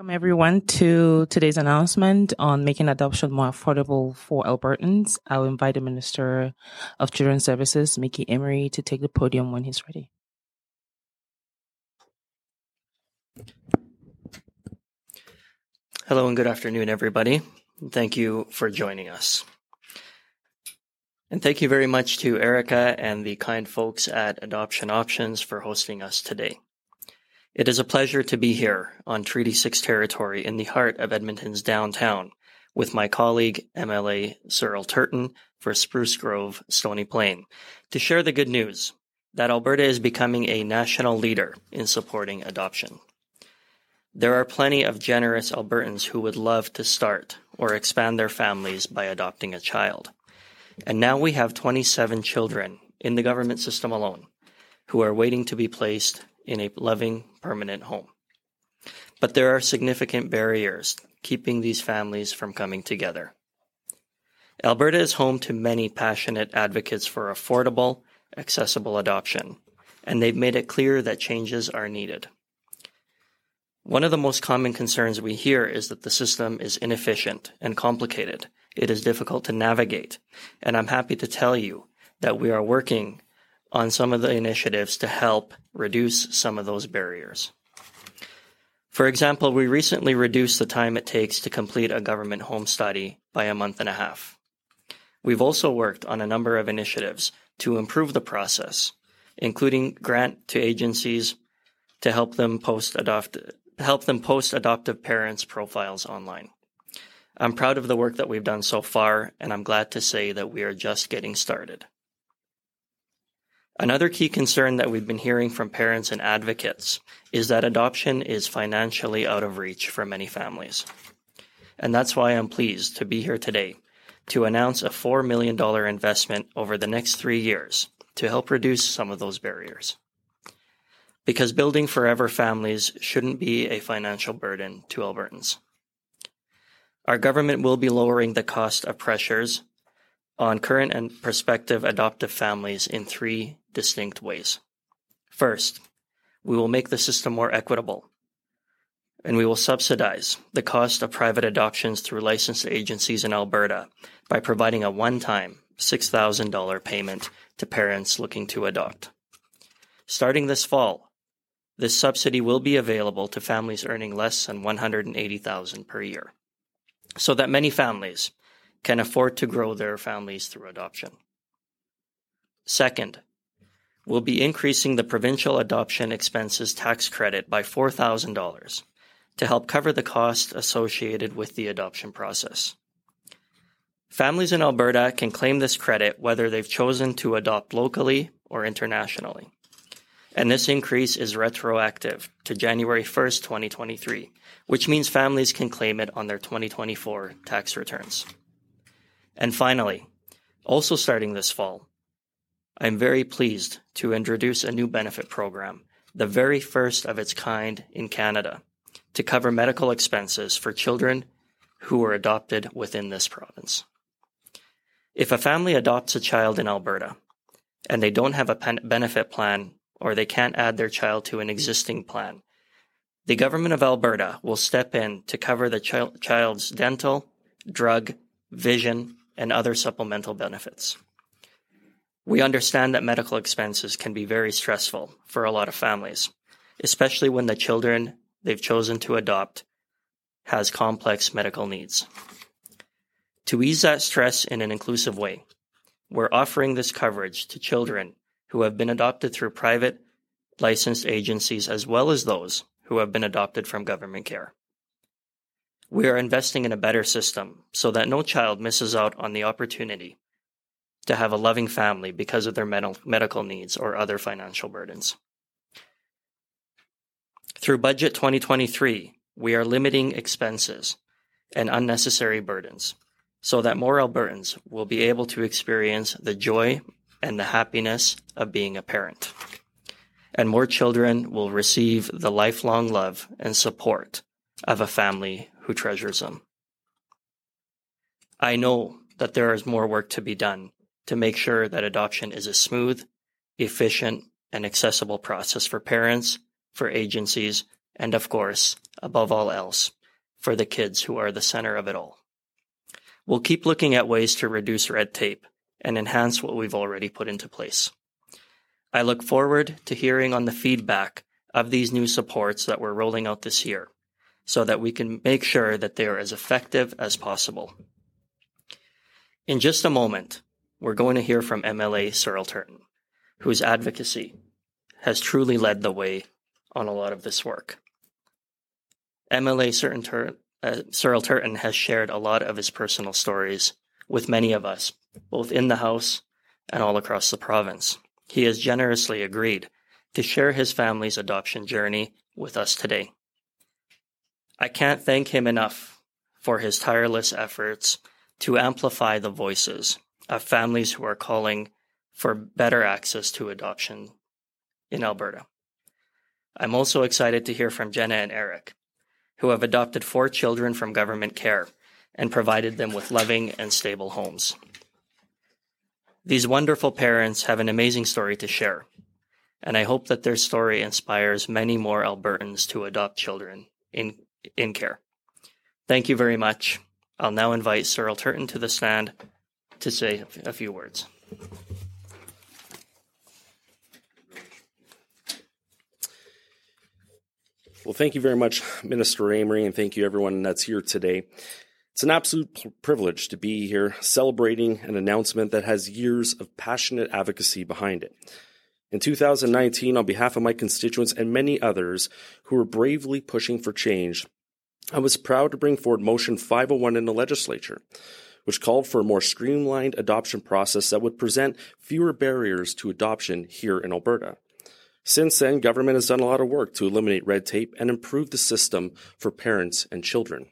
Welcome everyone to today's announcement on making adoption more affordable for Albertans. I'll invite the Minister of Children's Services, Mickey Amery, to take the podium when he's ready. Hello and good afternoon, everybody. Thank you for joining us. And thank you very much to Erica and the kind folks at Adoption Options for hosting us today. It is a pleasure to be here on Treaty 6 territory in the heart of Edmonton's downtown with my colleague MLA Searle Turton for Spruce Grove, Stony Plain, to share the good news that Alberta is becoming a national leader in supporting adoption. There are plenty of generous Albertans who would love to start or expand their families by adopting a child. And now we have 27 children in the government system alone who are waiting to be placed in a loving, permanent home. But there are significant barriers keeping these families from coming together. Alberta is home to many passionate advocates for affordable, accessible adoption, and they've made it clear that changes are needed. One of the most common concerns we hear is that the system is inefficient and complicated. It is difficult to navigate, and I'm happy to tell you that we are working on some of the initiatives to help reduce some of those barriers. For example, we recently reduced the time it takes to complete a government home study by a month and a half. We've also worked on a number of initiatives to improve the process, including grant to agencies to help them post adopt help them post adoptive parents profiles online. I'm proud of the work that we've done so far, and I'm glad to say that we are just getting started. Another key concern that we've been hearing from parents and advocates is that adoption is financially out of reach for many families. And that's why I'm pleased to be here today to announce a $4 million investment over the next three years to help reduce some of those barriers. Because building forever families shouldn't be a financial burden to Albertans. Our government will be lowering the cost of pressures on current and prospective adoptive families in three distinct ways. First, we will make the system more equitable, and we will subsidize the cost of private adoptions through licensed agencies in Alberta by providing a one time $6,000 payment to parents looking to adopt. Starting this fall, this subsidy will be available to families earning less than 180,000 per year, so that many families can afford to grow their families through adoption. Second, we'll be increasing the provincial adoption expenses tax credit by $4,000 to help cover the cost associated with the adoption process. Families in Alberta can claim this credit whether they've chosen to adopt locally or internationally. And this increase is retroactive to January 1st, 2023, which means families can claim it on their 2024 tax returns. And finally, also starting this fall, I'm very pleased to introduce a new benefit program, the very first of its kind in Canada, to cover medical expenses for children who were adopted within this province. If a family adopts a child in Alberta and they don't have a benefit plan or they can't add their child to an existing plan, the government of Alberta will step in to cover the ch- child's dental, drug, vision, and other supplemental benefits. We understand that medical expenses can be very stressful for a lot of families, especially when the children they've chosen to adopt has complex medical needs. To ease that stress in an inclusive way, we're offering this coverage to children who have been adopted through private licensed agencies as well as those who have been adopted from government care. We are investing in a better system so that no child misses out on the opportunity to have a loving family because of their medical needs or other financial burdens. Through Budget 2023, we are limiting expenses and unnecessary burdens so that more Albertans will be able to experience the joy and the happiness of being a parent. And more children will receive the lifelong love and support of a family who treasures them. I know that there is more work to be done to make sure that adoption is a smooth, efficient, and accessible process for parents, for agencies, and of course, above all else, for the kids who are the center of it all. We'll keep looking at ways to reduce red tape and enhance what we've already put into place. I look forward to hearing on the feedback of these new supports that we're rolling out this year so that we can make sure that they are as effective as possible. In just a moment, we're going to hear from MLA Searle Turton, whose advocacy has truly led the way on a lot of this work. MLA Tur- uh, Searle Turton has shared a lot of his personal stories with many of us, both in the House and all across the province. He has generously agreed to share his family's adoption journey with us today. I can't thank him enough for his tireless efforts to amplify the voices of families who are calling for better access to adoption in Alberta. I'm also excited to hear from Jenna and Eric, who have adopted four children from government care and provided them with loving and stable homes. These wonderful parents have an amazing story to share, and I hope that their story inspires many more Albertans to adopt children in, in care. Thank you very much. I'll now invite Searle Turton to the stand to say a few words. Well, thank you very much, Minister Amery, and thank you everyone that's here today. It's an absolute privilege to be here celebrating an announcement that has years of passionate advocacy behind it. In 2019, on behalf of my constituents and many others who were bravely pushing for change, I was proud to bring forward Motion 501 in the legislature, which called for a more streamlined adoption process that would present fewer barriers to adoption here in Alberta. Since then, government has done a lot of work to eliminate red tape and improve the system for parents and children.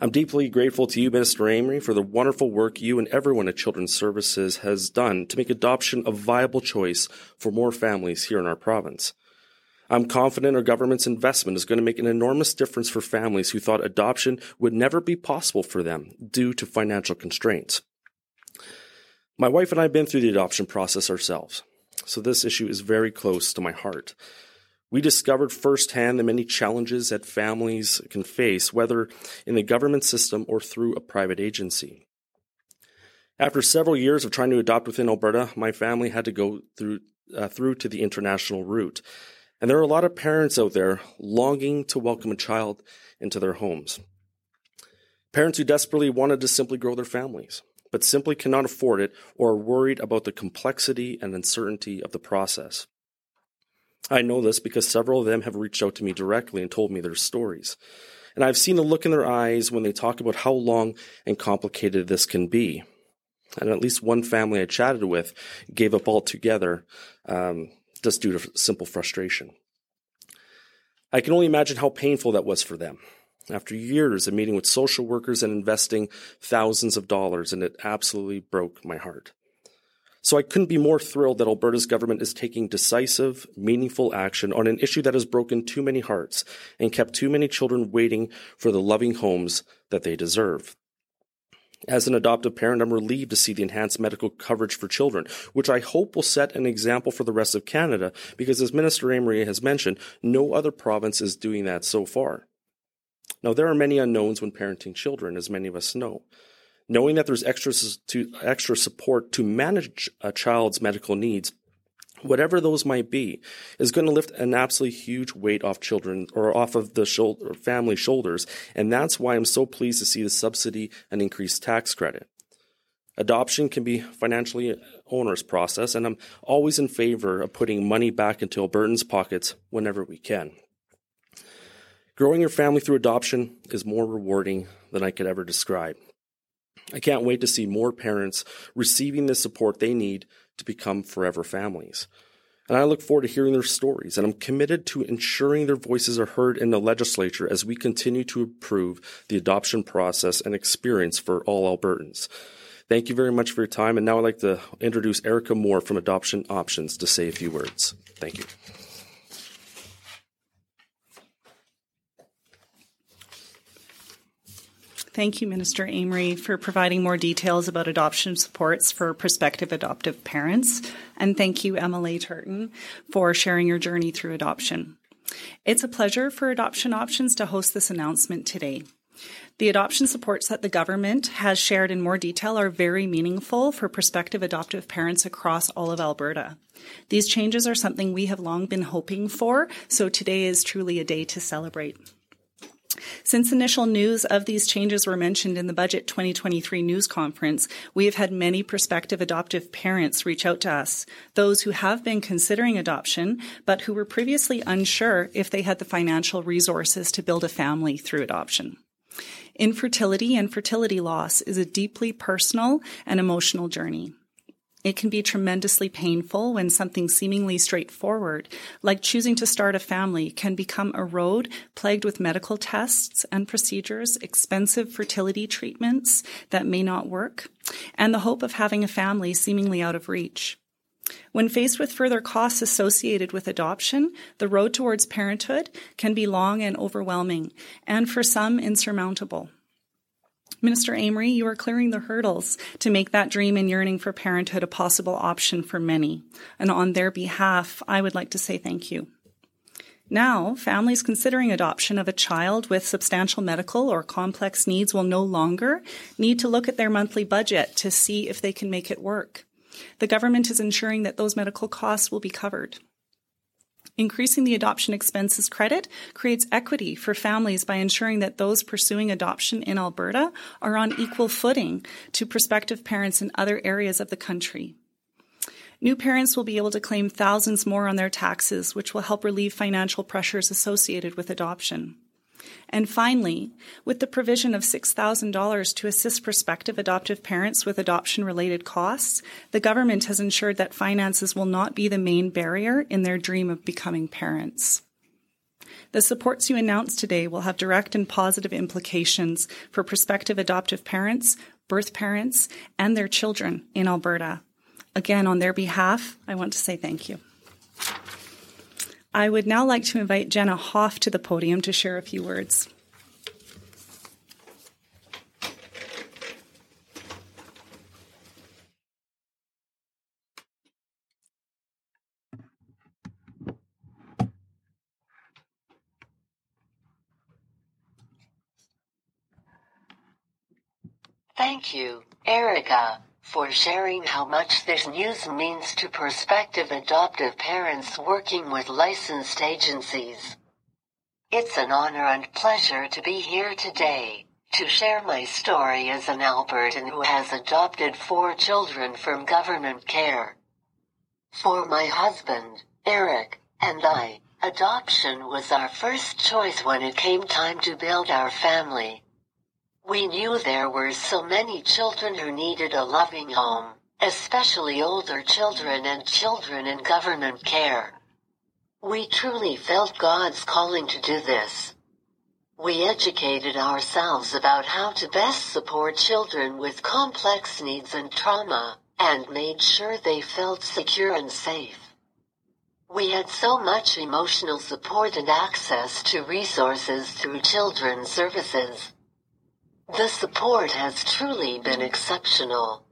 I'm deeply grateful to you, Minister Amery, for the wonderful work you and everyone at Children's Services has done to make adoption a viable choice for more families here in our province. I'm confident our government's investment is going to make an enormous difference for families who thought adoption would never be possible for them due to financial constraints. My wife and I have been through the adoption process ourselves, so this issue is very close to my heart. We discovered firsthand the many challenges that families can face, whether in the government system or through a private agency. After several years of trying to adopt within Alberta, my family had to go through, uh, through to the international route. And there are a lot of parents out there longing to welcome a child into their homes. Parents who desperately wanted to simply grow their families, but simply cannot afford it or are worried about the complexity and uncertainty of the process. I know this because several of them have reached out to me directly and told me their stories. And I've seen the look in their eyes when they talk about how long and complicated this can be. And at least one family I chatted with gave up altogether um, just due to simple frustration. I can only imagine how painful that was for them. After years of meeting with social workers and investing thousands of dollars, and it absolutely broke my heart. So I couldn't be more thrilled that Alberta's government is taking decisive, meaningful action on an issue that has broken too many hearts and kept too many children waiting for the loving homes that they deserve. As an adoptive parent, I'm relieved to see the enhanced medical coverage for children, which I hope will set an example for the rest of Canada, because as Minister Amery has mentioned, no other province is doing that so far. Now, there are many unknowns when parenting children, as many of us know knowing that there's extra, to, extra support to manage a child's medical needs whatever those might be, is going to lift an absolutely huge weight off children or off of the shoulder, family shoulders. And that's why I'm so pleased to see the subsidy and increased tax credit. Adoption can be financially onerous process, and I'm always in favor of putting money back into Albertans' pockets whenever we can. Growing your family through adoption is more rewarding than I could ever describe. I can't wait to see more parents receiving the support they need to become forever families. And I look forward to hearing their stories, and I'm committed to ensuring their voices are heard in the legislature as we continue to improve the adoption process and experience for all Albertans. Thank you very much for your time, and now I'd like to introduce Erica Moore from Adoption Options to say a few words. Thank you. Thank you, Minister Amery, for providing more details about adoption supports for prospective adoptive parents. And thank you, MLA Turton, for sharing your journey through adoption. It's a pleasure for Adoption Options to host this announcement today. The adoption supports that the government has shared in more detail are very meaningful for prospective adoptive parents across all of Alberta. These changes are something we have long been hoping for, so today is truly a day to celebrate. Since initial news of these changes were mentioned in the Budget 2023 news conference, we have had many prospective adoptive parents reach out to us, those who have been considering adoption, but who were previously unsure if they had the financial resources to build a family through adoption. Infertility and fertility loss is a deeply personal and emotional journey. It can be tremendously painful when something seemingly straightforward, like choosing to start a family, can become a road plagued with medical tests and procedures, expensive fertility treatments that may not work, and the hope of having a family seemingly out of reach. When faced with further costs associated with adoption, the road towards parenthood can be long and overwhelming, and for some insurmountable. Minister Amery, you are clearing the hurdles to make that dream and yearning for parenthood a possible option for many. And on their behalf, I would like to say thank you. Now, families considering adoption of a child with substantial medical or complex needs will no longer need to look at their monthly budget to see if they can make it work. The government is ensuring that those medical costs will be covered. Increasing the adoption expenses credit creates equity for families by ensuring that those pursuing adoption in Alberta are on equal footing to prospective parents in other areas of the country. New parents will be able to claim thousands more on their taxes, which will help relieve financial pressures associated with adoption. And finally, with the provision of $6,000 to assist prospective adoptive parents with adoption related costs, the government has ensured that finances will not be the main barrier in their dream of becoming parents. The supports you announced today will have direct and positive implications for prospective adoptive parents, birth parents, and their children in Alberta. Again, on their behalf, I want to say thank you. I would now like to invite Jenna Hoff to the podium to share a few words. Thank you, Erica for sharing how much this news means to prospective adoptive parents working with licensed agencies. It's an honor and pleasure to be here today to share my story as an Albertan who has adopted four children from government care. For my husband, Eric, and I, adoption was our first choice when it came time to build our family. We knew there were so many children who needed a loving home, especially older children and children in government care. We truly felt God's calling to do this. We educated ourselves about how to best support children with complex needs and trauma, and made sure they felt secure and safe. We had so much emotional support and access to resources through children's services. The support has truly been exceptional.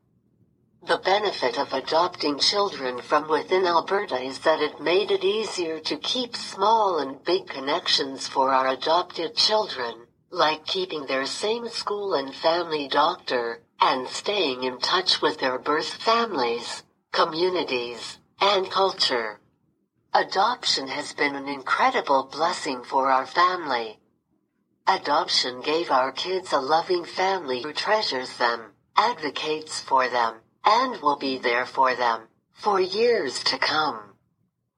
The benefit of adopting children from within Alberta is that it made it easier to keep small and big connections for our adopted children, like keeping their same school and family doctor, and staying in touch with their birth families, communities, and culture. Adoption has been an incredible blessing for our family. Adoption gave our kids a loving family who treasures them, advocates for them, and will be there for them for years to come.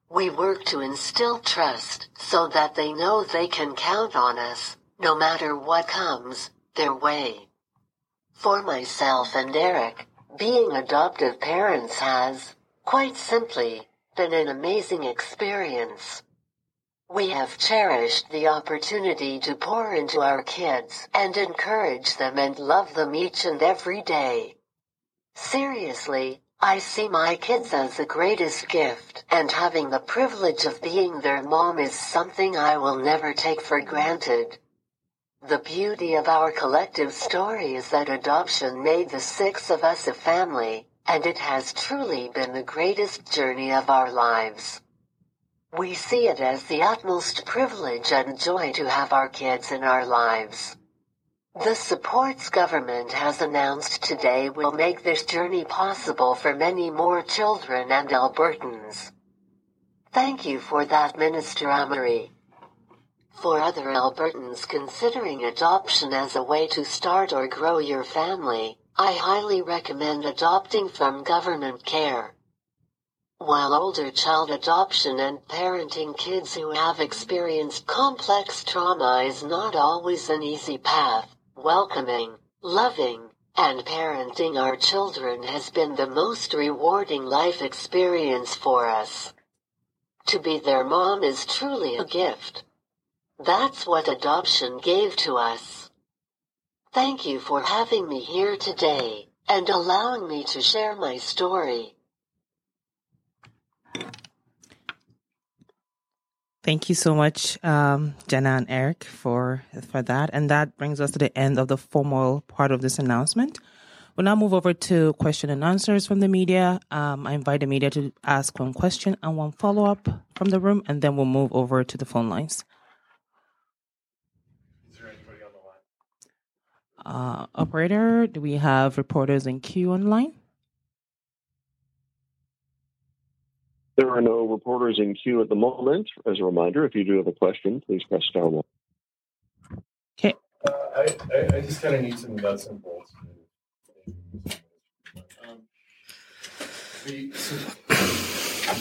We work to instill trust so that they know they can count on us, no matter what comes their way. For myself and Eric, being adoptive parents has, quite simply, been an amazing experience. We have cherished the opportunity to pour into our kids and encourage them and love them each and every day. Seriously, I see my kids as the greatest gift, and having the privilege of being their mom is something I will never take for granted. The beauty of our collective story is that adoption made the six of us a family, and it has truly been the greatest journey of our lives. We see it as the utmost privilege and joy to have our kids in our lives. The supports government has announced today will make this journey possible for many more children and Albertans. Thank you for that, Minister Amery. For other Albertans considering adoption as a way to start or grow your family, I highly recommend adopting from government care. While older child adoption and parenting kids who have experienced complex trauma is not always an easy path, welcoming, loving, and parenting our children has been the most rewarding life experience for us. To be their mom is truly a gift. That's what adoption gave to us. Thank you for having me here today and allowing me to share my story. Thank you so much, um, Jenna and Eric, for for that. And that brings us to the end of the formal part of this announcement. We'll now move over to question and answers from the media. Um, I invite the media to ask one question and one follow up from the room, and then we'll move over to the phone lines. Is there anybody on the line? Uh, operator, do we have reporters in queue online? There are no reporters in queue at the moment. As a reminder, if you do have a question, please press star one. Okay. Uh, I, I, I just kind of need some nuts and bolts. Um, the, so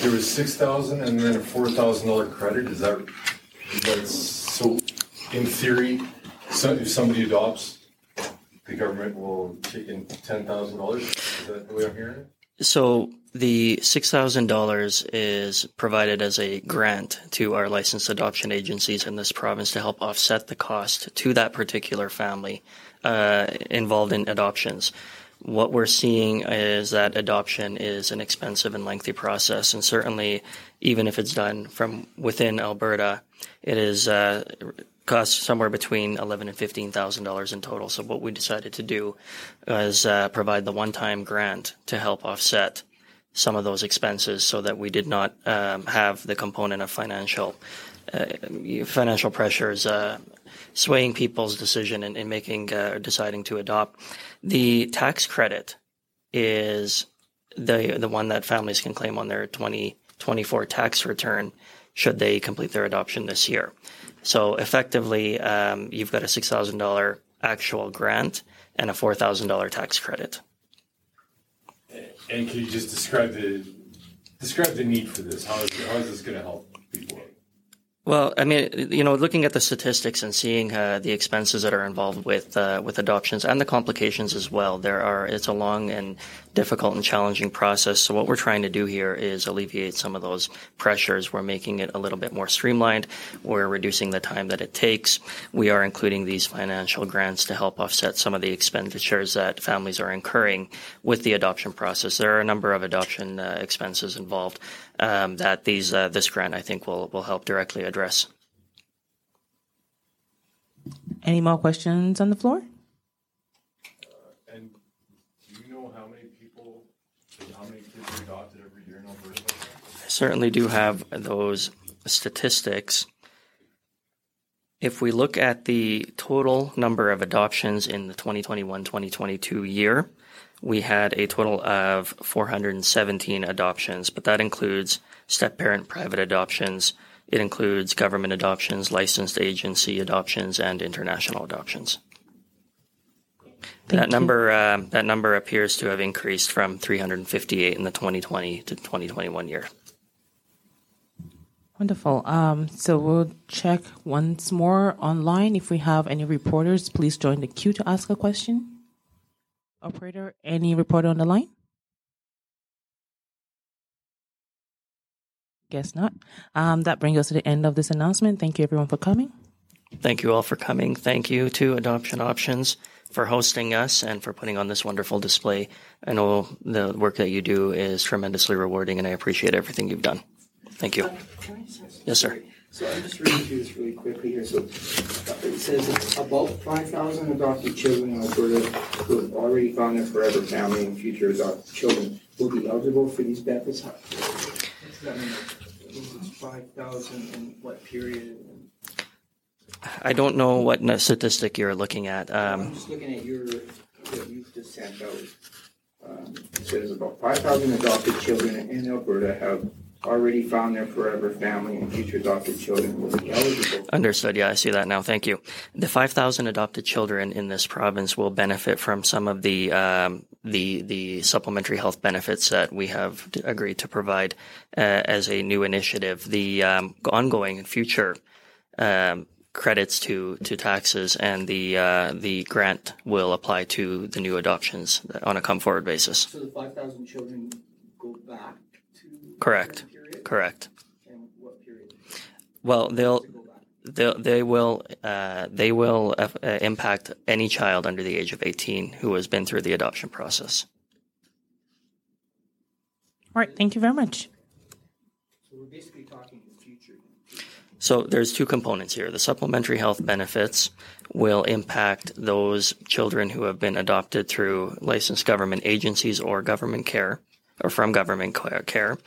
there was six thousand and then a four thousand dollar credit. Is that is that so? In theory, so if somebody adopts, the government will take in ten thousand dollars. Is that the way I'm hearing it? So the $6,000 is provided as a grant to our licensed adoption agencies in this province to help offset the cost to that particular family uh, involved in adoptions. What we're seeing is that adoption is an expensive and lengthy process, and certainly, even if it's done from within Alberta, it is uh, costs somewhere between eleven and fifteen thousand dollars in total. So, what we decided to do is uh, provide the one-time grant to help offset some of those expenses so that we did not um, have the component of financial uh, financial pressures uh, swaying people's decision in, in making uh, deciding to adopt. The tax credit is the the one that families can claim on their 2024 tax return should they complete their adoption this year. So effectively, um, you've got a six thousand dollar actual grant and a four thousand dollar tax credit. And can you just describe the describe the need for this? How is, how is this going to help people? Well, I mean, you know, looking at the statistics and seeing uh, the expenses that are involved with uh, with adoptions and the complications as well, there are it's a long and difficult and challenging process. So what we're trying to do here is alleviate some of those pressures. We're making it a little bit more streamlined. We're reducing the time that it takes. We are including these financial grants to help offset some of the expenditures that families are incurring with the adoption process. There are a number of adoption uh, expenses involved um, that these uh, this grant I think will will help directly address. Any more questions on the floor? And do you know how many people, how many kids are adopted every year in Alberta? I certainly do have those statistics. If we look at the total number of adoptions in the 2021 2022 year, we had a total of 417 adoptions, but that includes step parent private adoptions. It includes government adoptions, licensed agency adoptions, and international adoptions. Thank that you. number uh, that number appears to have increased from 358 in the 2020 to 2021 year. Wonderful. Um, so we'll check once more online. If we have any reporters, please join the queue to ask a question. Operator, any reporter on the line? Guess not. Um, that brings us to the end of this announcement. Thank you, everyone, for coming. Thank you all for coming. Thank you to Adoption Options for hosting us and for putting on this wonderful display. I know the work that you do is tremendously rewarding, and I appreciate everything you've done. Thank you. Can I say Yes, sir. So I'm just reading through this really quickly here. So it says about 5,000 adopted children in Alberta who have already found their forever family and future adopted children will be eligible for these benefits. How- what does that mean? five thousand in what period? I don't know what n- statistic you're looking at. I'm Um, just looking at your, what you've just sent out. Um, It says about five thousand adopted children in Alberta have already found their forever family and future adopted children will be eligible. Understood. Yeah, I see that now. Thank you. The 5,000 adopted children in this province will benefit from some of the um, the the supplementary health benefits that we have agreed to provide uh, as a new initiative. The um, ongoing and future um, credits to to taxes and the uh, the grant will apply to the new adoptions on a come forward basis. So the five thousand children go back to? Correct. Correct. And what period? Well, they'll To go back? they they will uh, they will uh, uh, impact any child under the age of 18 who has been through the adoption process. All right, thank you very much. So we're basically talking the future. So there's two components here. The supplementary health benefits will impact those children who have been adopted through licensed government agencies or government care or from government care.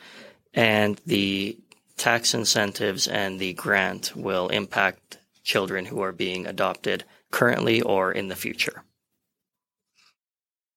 And the tax incentives and the grant will impact children who are being adopted currently or in the future.